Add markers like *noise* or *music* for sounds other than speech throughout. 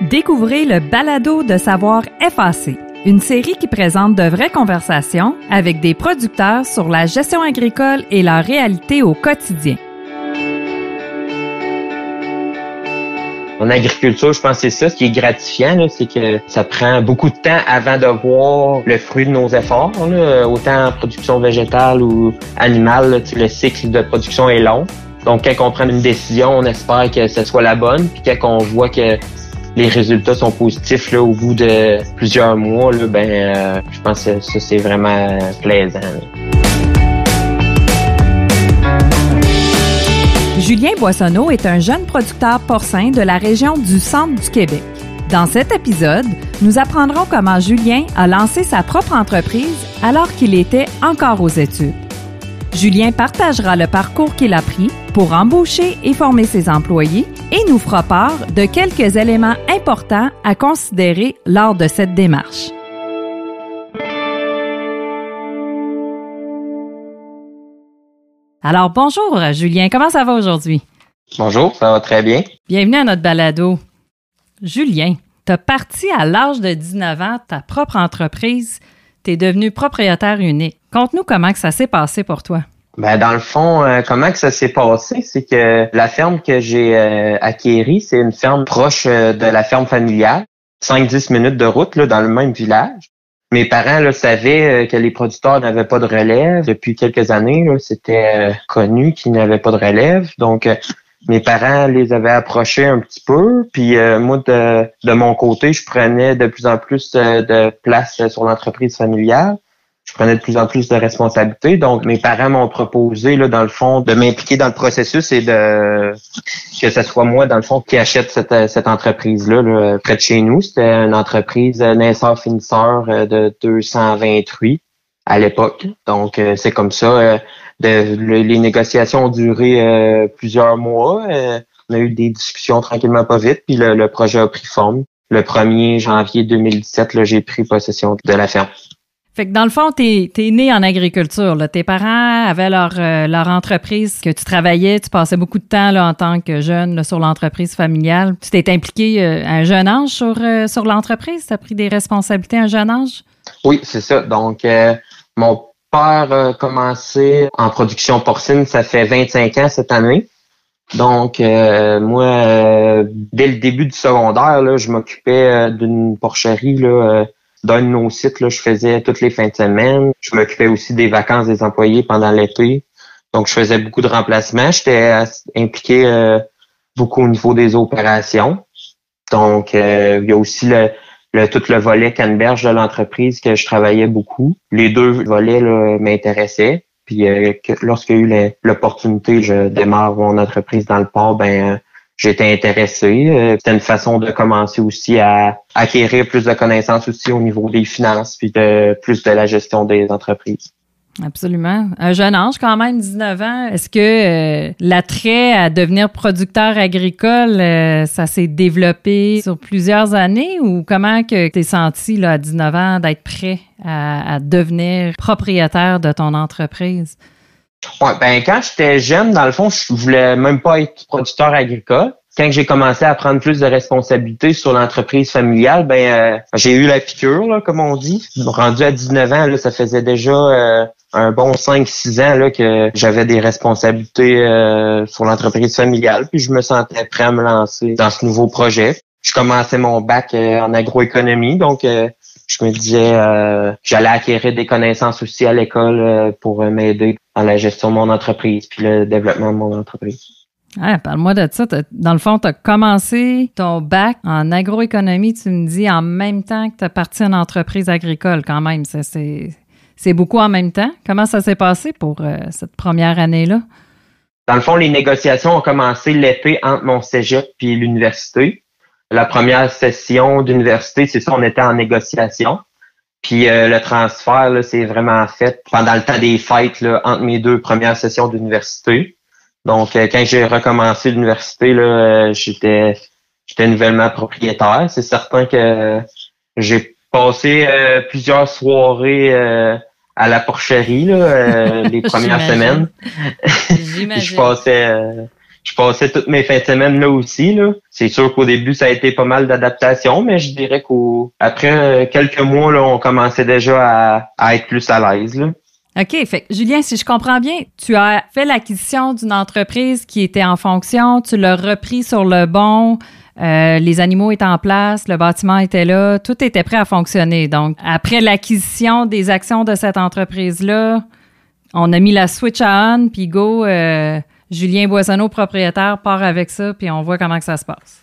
Découvrez le balado de savoir FAC, une série qui présente de vraies conversations avec des producteurs sur la gestion agricole et leur réalité au quotidien. En agriculture, je pense que c'est ça. Ce qui est gratifiant, c'est que ça prend beaucoup de temps avant de voir le fruit de nos efforts. Autant en production végétale ou animale, le cycle de production est long. Donc, quand on prend une décision, on espère que ce soit la bonne. Puis quand on voit que les résultats sont positifs là, au bout de plusieurs mois, ben, euh, je pense que ça, c'est vraiment plaisant. Julien Boissonneau est un jeune producteur porcin de la région du centre du Québec. Dans cet épisode, nous apprendrons comment Julien a lancé sa propre entreprise alors qu'il était encore aux études. Julien partagera le parcours qu'il a pris pour embaucher et former ses employés et nous fera part de quelques éléments importants à considérer lors de cette démarche. Alors bonjour Julien, comment ça va aujourd'hui? Bonjour, ça va très bien. Bienvenue à notre balado. Julien, tu as parti à l'âge de 19 ans ta propre entreprise, tu es devenu propriétaire unique. Conte-nous comment que ça s'est passé pour toi. Ben dans le fond, euh, comment que ça s'est passé, c'est que la ferme que j'ai euh, acquérie, c'est une ferme proche euh, de la ferme familiale, 5-10 minutes de route là, dans le même village. Mes parents là, savaient que les producteurs n'avaient pas de relève. Depuis quelques années, c'était connu qu'ils n'avaient pas de relève. Donc, mes parents les avaient approchés un petit peu. Puis moi, de, de mon côté, je prenais de plus en plus de place sur l'entreprise familiale je prenais de plus en plus de responsabilités. Donc, mes parents m'ont proposé, là, dans le fond, de m'impliquer dans le processus et de que ce soit moi, dans le fond, qui achète cette, cette entreprise-là près de chez nous. C'était une entreprise naisseur-finisseur euh, de 228 à l'époque. Donc, euh, c'est comme ça. Euh, les négociations ont duré plusieurs mois. on a eu des discussions tranquillement pas vite, puis le, projet a pris forme. Le 1er janvier 2017, j'ai pris possession de la ferme. Fait que dans le fond, tu es, né en agriculture. Tes parents avaient leur, euh, leur entreprise, que tu travaillais, tu passais beaucoup de temps là, en tant que jeune sur l'entreprise familiale. Tu t'es impliqué euh, à un jeune âge sur, euh, sur l'entreprise? Tu as pris des responsabilités à un jeune âge? Oui, c'est ça. Donc, mon père a commencé en production porcine, ça fait 25 ans cette année. Donc, moi, dès le début du secondaire, là, je m'occupais d'une porcherie là, dans nos sites, là, je faisais toutes les fins de semaine. Je m'occupais aussi des vacances des employés pendant l'été. Donc, je faisais beaucoup de remplacements. J'étais impliqué euh, beaucoup au niveau des opérations. Donc, euh, il y a aussi le, le, tout le volet canneberge de l'entreprise que je travaillais beaucoup. Les deux volets m'intéressaient. Puis euh, lorsqu'il y a eu l'opportunité, je démarre mon entreprise dans le port, ben j'étais intéressé. Euh, c'était une façon de commencer aussi à acquérir plus de connaissances aussi au niveau des finances puis de plus de la gestion des entreprises. Absolument. Un jeune âge quand même, 19 ans. Est-ce que euh, l'attrait à devenir producteur agricole, euh, ça s'est développé sur plusieurs années ou comment que t'es senti là, à 19 ans d'être prêt à, à devenir propriétaire de ton entreprise? Ben quand j'étais jeune, dans le fond, je voulais même pas être producteur agricole. Quand j'ai commencé à prendre plus de responsabilités sur l'entreprise familiale, ben euh, j'ai eu la piqûre, là, comme on dit. Rendu à 19 ans, là, ça faisait déjà euh, un bon 5-6 ans là, que j'avais des responsabilités euh, sur l'entreprise familiale. Puis je me sentais prêt à me lancer dans ce nouveau projet. Je commençais mon bac en agroéconomie, donc je me disais euh, j'allais acquérir des connaissances aussi à l'école euh, pour euh, m'aider dans la gestion de mon entreprise puis le développement de mon entreprise. Ah, Parle-moi de ça. Dans le fond, tu as commencé ton bac en agroéconomie, tu me dis, en même temps que tu as parti en entreprise agricole quand même. C'est beaucoup en même temps. Comment ça s'est passé pour cette première année-là? Dans le fond, les négociations ont commencé l'été entre mon cégep puis l'université la première session d'université, c'est ça, on était en négociation. Puis euh, le transfert, c'est vraiment fait pendant le temps des fêtes là, entre mes deux premières sessions d'université. Donc, euh, quand j'ai recommencé l'université, là, euh, j'étais j'étais nouvellement propriétaire. C'est certain que j'ai passé plusieurs soirées à la porcherie là, *laughs* les premières semaines. *laughs* *laughs* je passais je passais toutes mes fins de semaine là aussi. Là. C'est sûr qu'au début, ça a été pas mal d'adaptation, mais je dirais qu'après euh, quelques mois, là, on commençait déjà à, être plus à l'aise. OK. Fait Julien, si je comprends bien, tu as fait l'acquisition d'une entreprise qui était en fonction, tu l'as repris sur le bon, euh, les animaux étaient en place, le bâtiment était là, tout était prêt à fonctionner. Donc, après l'acquisition des actions de cette entreprise-là, on a mis la switch à on, puis go, euh, Julien Boissonneau, propriétaire, part avec ça, puis on voit comment que ça se passe.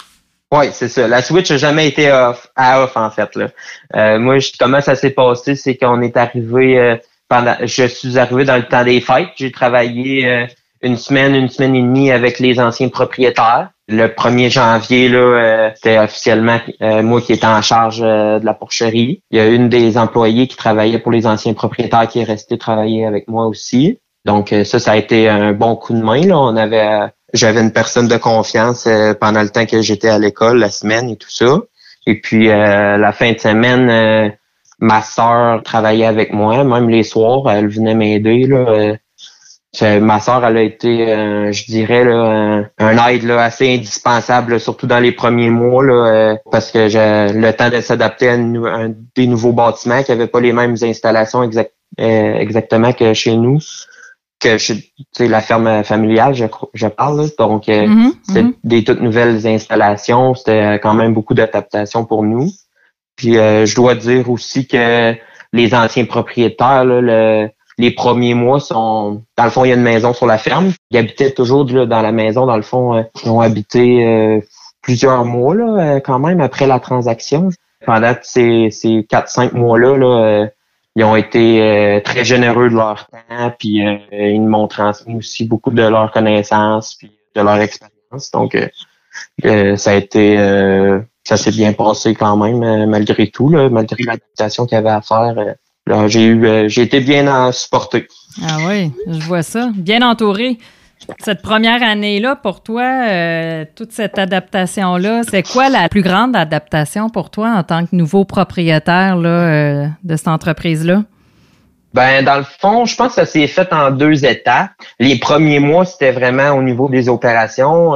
Oui, c'est ça. La switch n'a jamais été off, à off, en fait. Là. Euh, moi, comment ça s'est passé, c'est qu'on est arrivé pendant je suis arrivé dans le temps des fêtes. J'ai travaillé une semaine, une semaine et demie avec les anciens propriétaires. Le 1er janvier, là, euh, c'était officiellement euh, moi qui étais en charge euh, de la porcherie. Il y a une des employées qui travaillait pour les anciens propriétaires qui est restée travailler avec moi aussi. Donc ça, ça a été un bon coup de main. Là. On avait, j'avais une personne de confiance pendant le temps que j'étais à l'école, la semaine et tout ça. Et puis la fin de semaine, ma sœur travaillait avec moi, même les soirs, elle venait m'aider. Là ma soeur, elle a été, euh, je dirais, là, un, aide là, assez indispensable, surtout dans les premiers mois, là, euh, parce que j'ai le temps de s'adapter à des nouveaux bâtiments qui n'avaient pas les mêmes installations euh, exactement que chez nous, que chez la ferme familiale, je, je parle. Donc, mm-hmm, c'était mm-hmm. des toutes nouvelles installations. C'était quand même beaucoup d'adaptation pour nous. Puis, je dois dire aussi que les anciens propriétaires, là, le les premiers mois sont dans le fond il y a une maison sur la ferme ils habitaient toujours dans la maison dans le fond euh, ils ont habité euh, plusieurs mois là euh, quand même après la transaction pendant ces ces quatre cinq mois là là ils ont été très généreux de leur temps puis ils m'ont transmis aussi beaucoup de leurs connaissances puis de leur expérience donc ça a été ça s'est bien passé quand même malgré tout là, malgré l'adaptation qu'il y avait à faire j'ai eu, euh, j'ai été bien supporté. Ah oui, je vois ça. Bien entouré. Cette première année-là, pour toi, euh, toute cette adaptation-là, c'est quoi la plus grande adaptation pour toi en tant que nouveau propriétaire euh, de cette entreprise-là? Ben, dans le fond, je pense que ça s'est fait en deux étapes. Les premiers mois, c'était vraiment au niveau des opérations,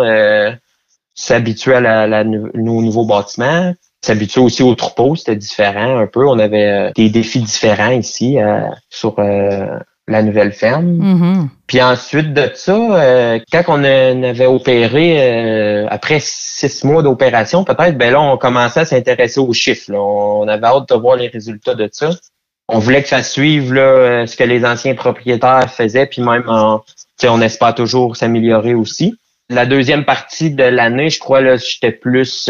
s'habituer à nos nouveaux bâtiments s'habituer aussi au troupeau, c'était différent un peu. On avait euh, des défis différents ici euh, sur euh, la nouvelle ferme. Mm-hmm. Puis ensuite de ça, quand on, avait opéré, après six mois d'opération, peut-être, ben là, on commençait à s'intéresser aux chiffres. On avait hâte de voir les résultats de ça. On voulait que ça suive là, ce que les anciens propriétaires faisaient, puis même on, on espère toujours s'améliorer aussi. La deuxième partie de l'année, je crois, là, j'étais plus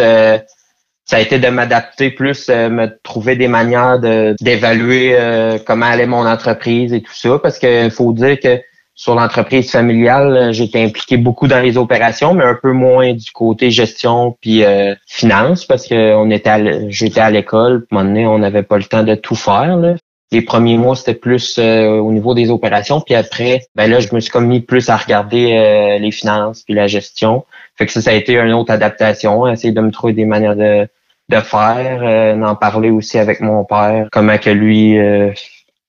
ça a été de m'adapter plus, euh, me trouver des manières de d'évaluer euh, comment allait mon entreprise et tout ça, parce qu'il faut dire que sur l'entreprise familiale, euh, j'étais impliqué beaucoup dans les opérations, mais un peu moins du côté gestion puis finance, parce que on était, j'étais à l'école, à un moment donné, on n'avait pas le temps de tout faire. Là. Les premiers mois, c'était plus au niveau des opérations, puis après, ben là, je me suis comme mis plus à regarder les finances puis la gestion. Fait que ça, ça a été une autre adaptation, essayer de me trouver des manières de de faire, euh, d'en parler aussi avec mon père, comment que lui euh,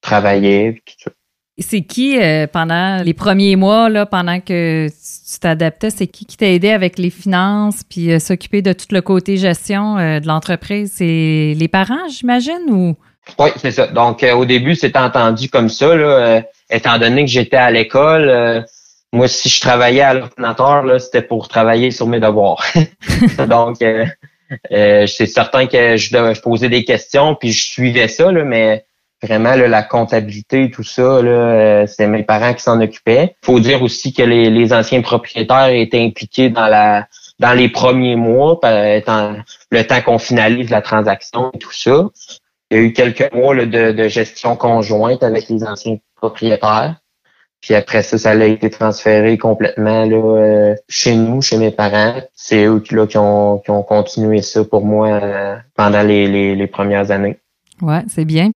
travaillait, tout ça. C'est qui, euh, pendant les premiers mois, là, pendant que tu t'adaptais, c'est qui qui t'a aidé avec les finances, puis s'occuper de tout le côté gestion de l'entreprise? C'est les parents, j'imagine, ou? Oui, c'est ça. Donc, au début, c'est entendu comme ça, là, étant donné que j'étais à l'école. moi, si je travaillais à l'ordinateur, c'était pour travailler sur mes devoirs. *laughs* Donc, euh, c'est certain que je devais poser des questions, puis je suivais ça, là, mais vraiment la comptabilité et tout ça, là, euh, c'est mes parents qui s'en occupaient. faut dire aussi que les, anciens propriétaires étaient impliqués dans les premiers mois, étant le temps qu'on finalise la transaction et tout ça. Il y a eu quelques mois de, de gestion conjointe avec les anciens propriétaires. Puis après ça, ça a été transféré complètement là, euh, chez nous, chez mes parents. C'est eux là, qui, ont, qui ont continué ça pour moi euh, pendant les, les, premières années. Ouais, c'est bien.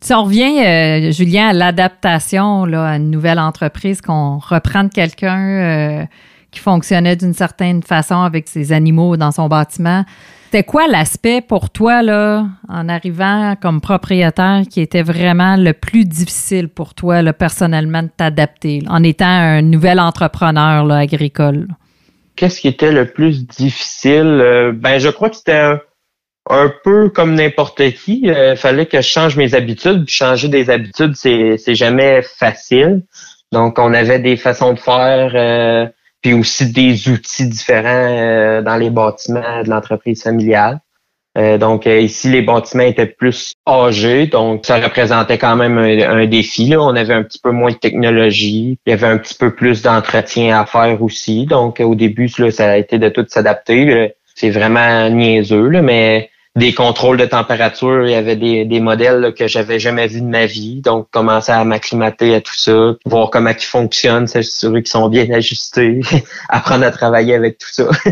Si on revient, euh, Julien, à l'adaptation là, à une nouvelle entreprise, qu'on reprend quelqu'un qui fonctionnait d'une certaine façon avec ses animaux dans son bâtiment, c'était quoi l'aspect pour toi, là, en arrivant comme propriétaire, qui était vraiment le plus difficile pour toi, là, personnellement, de t'adapter, en étant un nouvel entrepreneur là, agricole? qu'est-ce qui était le plus difficile? ben, je crois que c'était un, peu comme n'importe qui. Il fallait que je change mes habitudes. changer des habitudes, c'est, c'est jamais facile. Donc, on avait des façons de faire, puis aussi des outils différents dans les bâtiments de l'entreprise familiale. Euh, donc euh, ici, les bâtiments étaient plus âgés, donc ça représentait quand même un, défi. Là. On avait un petit peu moins de technologie, il y avait un petit peu plus d'entretien à faire aussi. Donc au début, là, ça a été de tout s'adapter. C'est vraiment niaiseux, là, mais des contrôles de température, il y avait des, modèles que j'avais jamais vus de ma vie. Donc commencer à m'acclimater à tout ça, voir comment ils fonctionnent, s'assurer qu'ils sont bien ajustés, *laughs* apprendre à travailler avec tout ça. *laughs*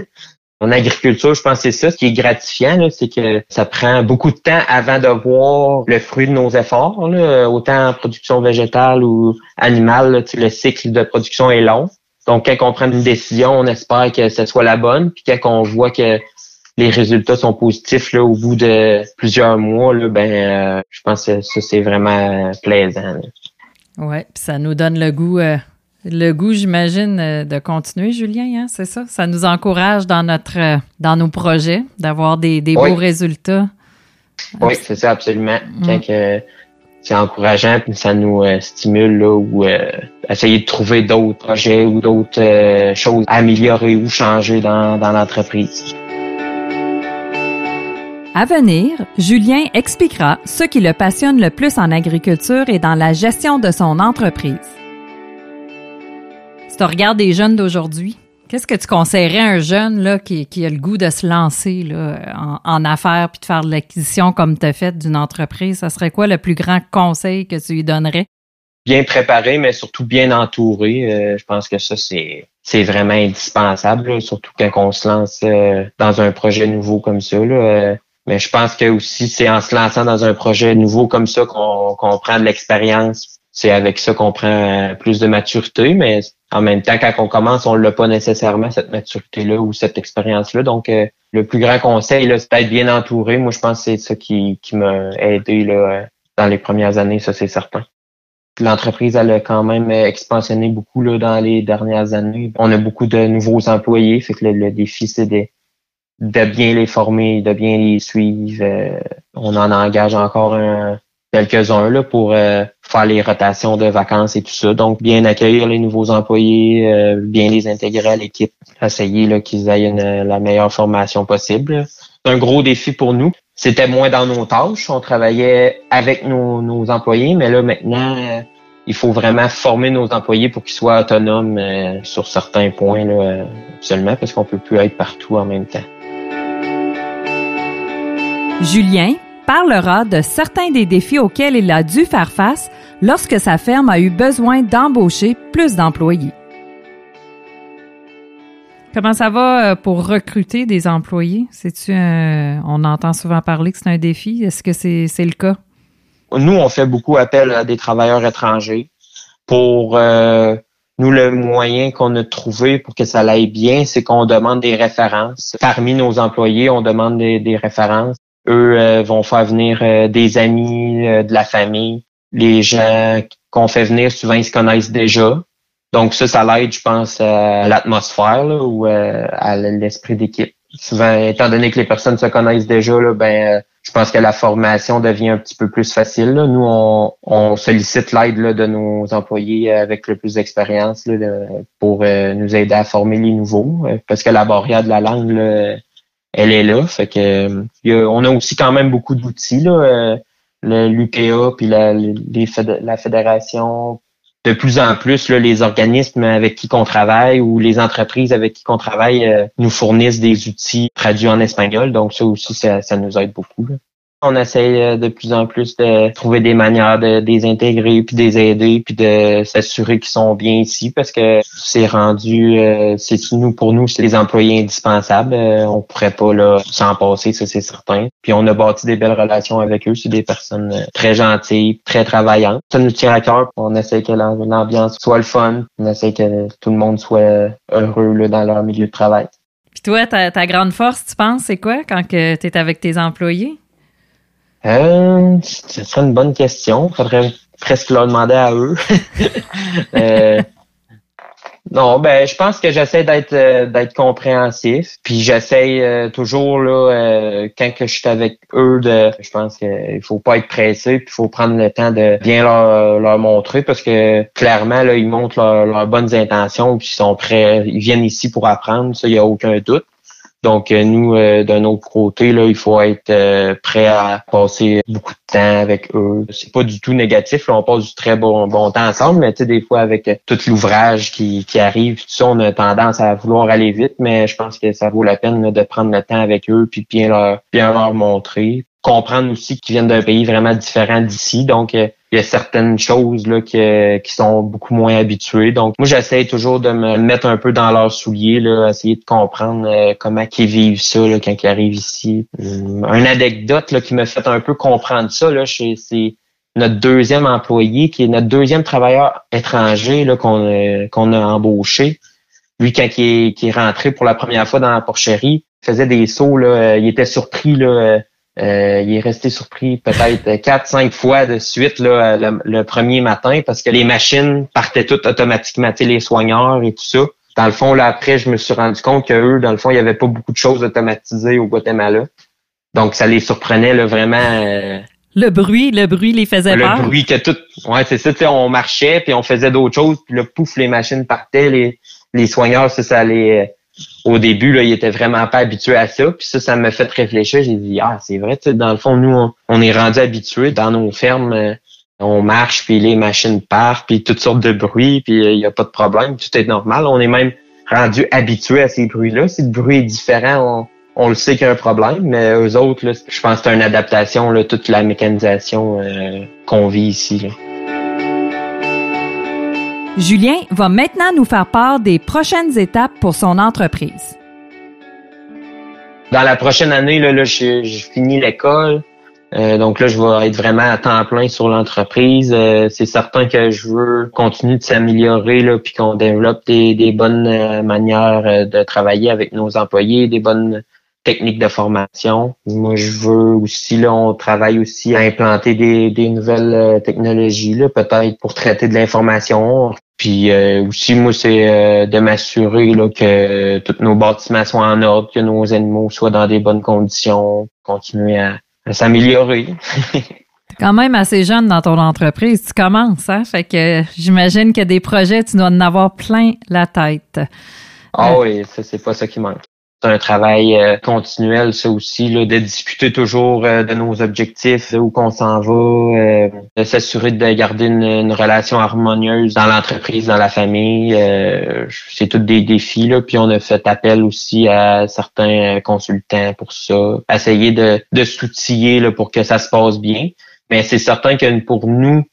En agriculture, je pense que c'est ça. Ce qui est gratifiant, c'est que ça prend beaucoup de temps avant de voir le fruit de nos efforts. Autant en production végétale ou animale, le cycle de production est long. Donc, quand on prend une décision, on espère que ce soit la bonne. Puis quand on voit que les résultats sont positifs là, au bout de plusieurs mois, là, ben, euh, je pense que ça, c'est vraiment plaisant. Oui, puis ça nous donne le goût euh, le goût, j'imagine, euh, de continuer, Julien, hein, c'est ça? Ça nous encourage dans notre dans nos projets d'avoir des, beaux résultats. Oui, c'est ça, absolument. Mm. c'est encourageant, puis ça nous euh, stimule là, ou essayer de trouver d'autres projets ou d'autres choses à améliorer ou changer dans, dans l'entreprise. À venir, Julien expliquera ce qui le passionne le plus en agriculture et dans la gestion de son entreprise tu regardes des jeunes d'aujourd'hui, qu'est-ce que tu conseillerais à un jeune là, qui, a le goût de se lancer là, en, affaires puis de faire de l'acquisition comme tu as fait d'une entreprise? Ça serait quoi le plus grand conseil que tu lui donnerais? Bien préparé, mais surtout bien entouré. Euh, je pense que ça, c'est c'est vraiment indispensable, surtout quand on se lance euh, dans un projet nouveau comme ça. Euh, mais je pense que aussi c'est en se lançant dans un projet nouveau comme ça qu'on qu'on prend de l'expérience. C'est avec ça qu'on prend plus de maturité, mais en même temps, quand on commence, on l'a pas nécessairement, cette maturité-là ou cette expérience-là. Donc, euh, le plus grand conseil, c'est d'être bien entouré. Moi, je pense que c'est ça qui, qui m'a aidé là, dans les premières années, ça c'est certain. L'entreprise, elle a quand même expansionné beaucoup là, dans les dernières années. On a beaucoup de nouveaux employés, fait que le, défi, c'est de, de bien les former, de bien les suivre. Euh, on en engage encore un, quelques-uns là pour euh, faire les rotations de vacances et tout ça. Donc, bien accueillir les nouveaux employés, euh, bien les intégrer à l'équipe, essayer qu'ils aient la meilleure formation possible. C'est un gros défi pour nous. C'était moins dans nos tâches. On travaillait avec nos, employés, mais là, maintenant, il faut vraiment former nos employés pour qu'ils soient autonomes sur certains points seulement parce qu'on peut plus être partout en même temps. Julien, parlera de certains des défis auxquels il a dû faire face lorsque sa ferme a eu besoin d'embaucher plus d'employés. Comment ça va euh, pour recruter des employés? C'est-tu on entend souvent parler que c'est un défi. Est-ce que c'est le cas? Nous, on fait beaucoup appel à des travailleurs étrangers. Pour euh, nous, le moyen qu'on a trouvé pour que ça aille bien, c'est qu'on demande des références. Parmi nos employés, on demande des références. Eux euh, vont faire venir euh, des amis, euh, de la famille. Les gens qu'on fait venir, souvent, ils se connaissent déjà. Donc ça, ça l'aide, je pense, à l'atmosphère ou à l'esprit d'équipe. Souvent, étant donné que les personnes se connaissent déjà, là, ben, je pense que la formation devient un petit peu plus facile. Nous, on, sollicite l'aide de nos employés avec le plus d'expérience pour nous aider à former les nouveaux, parce que la barrière de la langue, là, elle est là. Fait que on a aussi quand même beaucoup d'outils là, euh, l'UPA puis la, la fédération. De plus en plus, là, les organismes avec qui on travaille ou les entreprises avec qui on travaille euh, nous fournissent des outils traduits en espagnol. Donc ça aussi, ça, ça nous aide beaucoup. Là. On essaye euh, de plus en plus de trouver des manières de, les intégrer, puis de les aider, puis de s'assurer qu'ils sont bien ici, parce que c'est rendu, euh, c'est nous pour nous, c'est des employés indispensables. Euh, on pourrait pas là s'en passer, ça c'est certain. Puis on a bâti des belles relations avec eux. C'est des personnes très gentilles, très travaillantes. Ça nous tient à cœur. On essaie que l'ambiance soit le fun. On essaie que tout le monde soit heureux là, dans leur milieu de travail. Puis toi, ta, ta grande force, tu penses, c'est quoi quand tu es avec tes employés? Euh, ce serait une bonne question. Faudrait presque leur demander à eux. *laughs* euh, Non, ben je pense que j'essaie d'être euh, d'être compréhensif, puis j'essaie euh, toujours là euh, quand que je suis avec eux de je pense qu'il faut pas être pressé, puis il faut prendre le temps de bien leur, leur montrer parce que clairement là ils montrent leurs bonnes intentions puis ils sont prêts, ils viennent ici pour apprendre, ça il y a aucun doute. Donc euh, nous, euh, d'un autre côté, là, il faut être euh, prêt à passer beaucoup de temps avec eux. C'est pas du tout négatif. Là, on passe du très bon, bon temps ensemble, mais tu sais, des fois avec tout l'ouvrage qui, qui arrive, tout ça, on a tendance à vouloir aller vite, mais je pense que ça vaut la peine de prendre le temps avec eux puis bien leur bien leur montrer comprendre aussi qu'ils viennent d'un pays vraiment différent d'ici. Donc, euh, il y a certaines choses là qui, sont beaucoup moins habituées. Donc, moi, j'essaie toujours de me mettre un peu dans leurs souliers, là, essayer de comprendre euh, comment ils vivent ça là, quand ils arrivent ici. Hum, une anecdote là, qui m'a fait un peu comprendre ça, là, c'est notre deuxième employé, qui est notre deuxième travailleur étranger qu'on, euh, a embauché. Lui, quand il est, est rentré pour la première fois dans la porcherie, faisait des sauts, là, il était surpris là, euh, il est resté surpris peut-être quatre, cinq fois de suite là, le, premier matin parce que les machines partaient toutes automatiquement, les soigneurs et tout ça. Dans le fond, là, après, je me suis rendu compte que eux, dans le fond, il n'y avait pas beaucoup de choses automatisées au Guatemala. Donc, ça les surprenait là, vraiment. Euh, le bruit, le bruit les faisait le peur? Le bruit que tout. Ouais, c'est ça. On marchait puis on faisait d'autres choses puis le pouf, les machines partaient. Les, les soigneurs, ça, ça allait au début, là, il était vraiment pas habitué à ça. Puis ça, ça m'a fait réfléchir. J'ai dit, ah, c'est vrai, dans le fond, nous, on, est rendu habitués dans nos fermes. Euh, on marche, puis les machines partent, puis toutes sortes de bruits, puis euh, il n'y a pas de problème, tout est normal. On est même rendu habitué à ces bruits-là. Si le bruit est différent, on, le sait qu'il y a un problème, mais eux autres, là, je pense que c'est une adaptation, là, toute la mécanisation euh, qu'on vit ici. Là. Julien va maintenant nous faire part des prochaines étapes pour son entreprise. Dans la prochaine année, là, là je, finis l'école. Euh, donc là, je vais être vraiment à temps plein sur l'entreprise. Euh, c'est certain que je veux continuer de s'améliorer, là, puis qu'on développe des, bonnes euh, manières de travailler avec nos employés, des bonnes techniques de formation. Moi, je veux aussi, là, on travaille aussi à implanter des, des nouvelles euh, technologies, là, peut-être pour traiter de l'information. Puis euh, aussi, moi, c'est euh, de m'assurer là, que tous nos bâtiments soient en ordre, que nos animaux soient dans des bonnes conditions, continuer à, s'améliorer. *laughs* quand même assez jeune dans ton entreprise. Tu commences, hein? Fait que j'imagine que des projets, tu dois en avoir plein la tête. Ah oui, ça, c'est pas ça qui manque c'est un travail euh, continuel, ça aussi, là, de discuter toujours euh, de nos objectifs, où qu'on s'en va, euh, de s'assurer de garder une, relation harmonieuse dans l'entreprise, dans la famille. c'est tous des défis, là. Puis on a fait appel aussi à certains consultants pour ça. Essayer de, de s'outiller pour que ça se passe bien. Mais c'est certain que pour nous,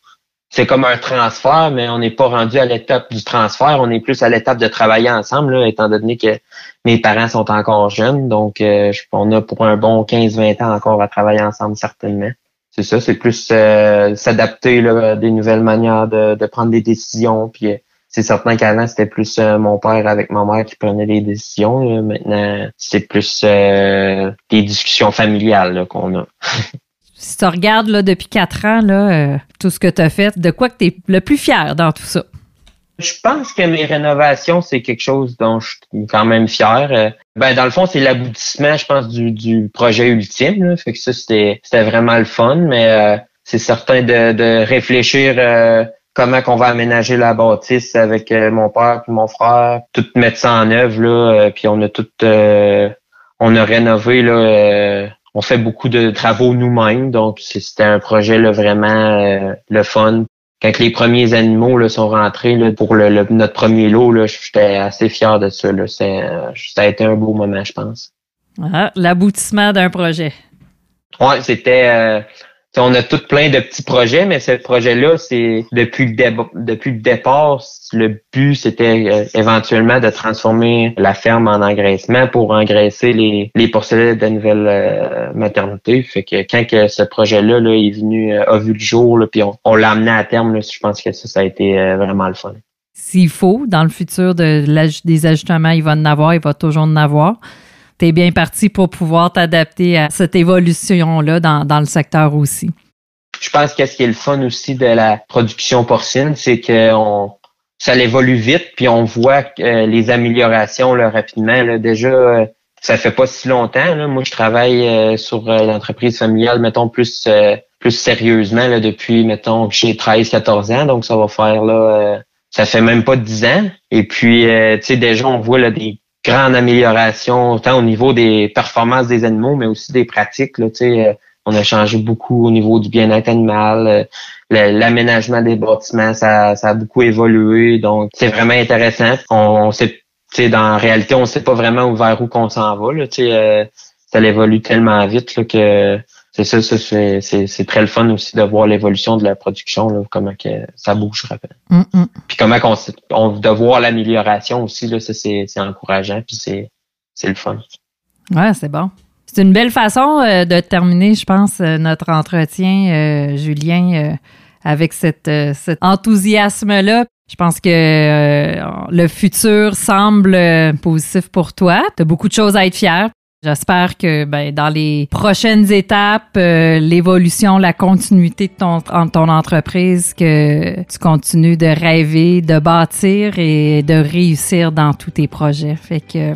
c'est comme un transfert, mais on n'est pas rendu à l'étape du transfert, on est plus à l'étape de travailler ensemble, là, étant donné que mes parents sont encore jeunes. Donc, euh, on a pour un bon 15-20 ans encore à travailler ensemble, certainement. C'est ça, c'est plus euh, s'adapter des nouvelles manières de, prendre des décisions. Puis euh, c'est certain qu'avant, c'était plus mon père avec ma mère qui prenait les décisions. Maintenant, c'est plus des discussions familiales qu'on a. *laughs* si tu regardes là, depuis quatre ans là, euh, tout ce que tu as fait, de quoi que tu es le plus fier dans tout ça? Je pense que mes rénovations, c'est quelque chose dont je suis quand même fier. Euh, ben, dans le fond, c'est l'aboutissement, je pense, du, du projet ultime. Fait que ça, c'était, vraiment le fun, mais euh, c'est certain de, de réfléchir comment qu'on va aménager la bâtisse avec mon père et mon frère, tout mettre ça en œuvre, là, puis on a tout on a rénové là on fait beaucoup de travaux nous-mêmes, donc c'était un projet là, vraiment euh, le fun. Quand les premiers animaux là, sont rentrés là, pour le, notre premier lot, j'étais assez fier de ça. Là. Euh, ça a été un beau moment, je pense. Ah, l'aboutissement d'un projet. Ouais, c'était euh, on a tout plein de petits projets, mais ce projet-là, c'est depuis le, depuis le départ, le but, c'était euh, éventuellement de transformer la ferme en engraissement pour engraisser les, les porcelaines de nouvelle euh, maternité. Fait que quand que ce projet-là là, est venu, euh, a vu le jour, puis on, l'a amené à terme, je pense que ça, ça a été vraiment le fun. S'il faut, dans le futur, de, des ajustements, il va en avoir, il va toujours en avoir tu es bien parti pour pouvoir t'adapter à cette évolution-là dans, dans le secteur aussi. Je pense que ce qui est le fun aussi de la production porcine, c'est qu'on ça évolue vite, puis on voit les améliorations là, rapidement. Là. Déjà, ça fait pas si longtemps. Là. Moi, je travaille sur l'entreprise familiale, mettons, plus plus sérieusement là, depuis, mettons, j'ai 13-14 ans, donc ça va faire là ça fait même pas 10 ans. Et puis, tu sais, déjà, on voit là, des grandes améliorations, tant au niveau des performances des animaux, mais aussi des pratiques. Là, euh, on a changé beaucoup au niveau du bien-être animal, euh, l'aménagement des bâtiments, ça, ça, a beaucoup évolué. Donc, c'est vraiment intéressant. On, sait, dans réalité, on sait pas vraiment vers où qu'on s'en va. Là, euh, ça évolue tellement vite là, que c'est ça, ça c'est très le fun aussi de voir l'évolution de la production, là, comment que ça bouge rapidement. Mm, mm. Puis comment qu'on on, de voir l'amélioration aussi, là, ça c'est encourageant, puis c'est le fun. Ouais, c'est bon. C'est une belle façon euh, de terminer, je pense, euh, notre entretien, euh, Julien, avec cette, cet enthousiasme-là. Je pense que le futur semble positif pour toi. Tu as beaucoup de choses à être fier. J'espère que ben, dans les prochaines étapes, euh, l'évolution, la continuité de ton, ton entreprise, que tu continues de rêver, de bâtir et de réussir dans tous tes projets. Fait que euh,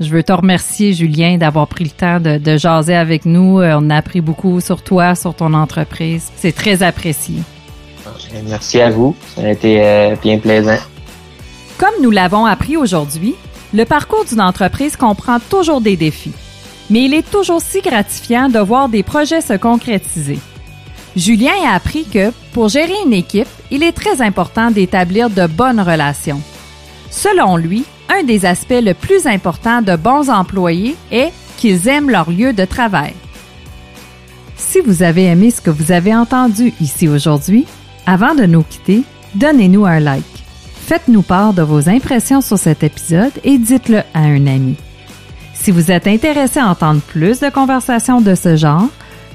je veux te remercier, Julien, d'avoir pris le temps de, de, jaser avec nous. Euh, on a appris beaucoup sur toi, sur ton entreprise. C'est très apprécié. Merci à vous. Ça a été bien plaisant. Comme nous l'avons appris aujourd'hui, le parcours d'une entreprise comprend toujours des défis, mais il est toujours si gratifiant de voir des projets se concrétiser. Julien a appris que, pour gérer une équipe, il est très important d'établir de bonnes relations. Selon lui, un des aspects le plus important de bons employés est qu'ils aiment leur lieu de travail. Si vous avez aimé ce que vous avez entendu ici aujourd'hui, avant de nous quitter, donnez-nous un like. Faites-nous part de vos impressions sur cet épisode et dites-le à un ami. Si vous êtes intéressé à entendre plus de conversations de ce genre,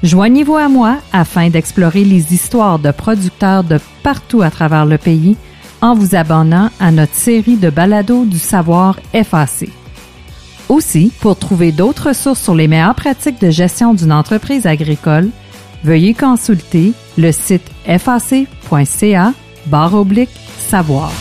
joignez-vous à moi afin d'explorer les histoires de producteurs de partout à travers le pays en vous abonnant à notre série de balados du savoir FAC. Aussi, pour trouver d'autres ressources sur les meilleures pratiques de gestion d'une entreprise agricole, veuillez consulter le site fac.ca barre oblique savoir.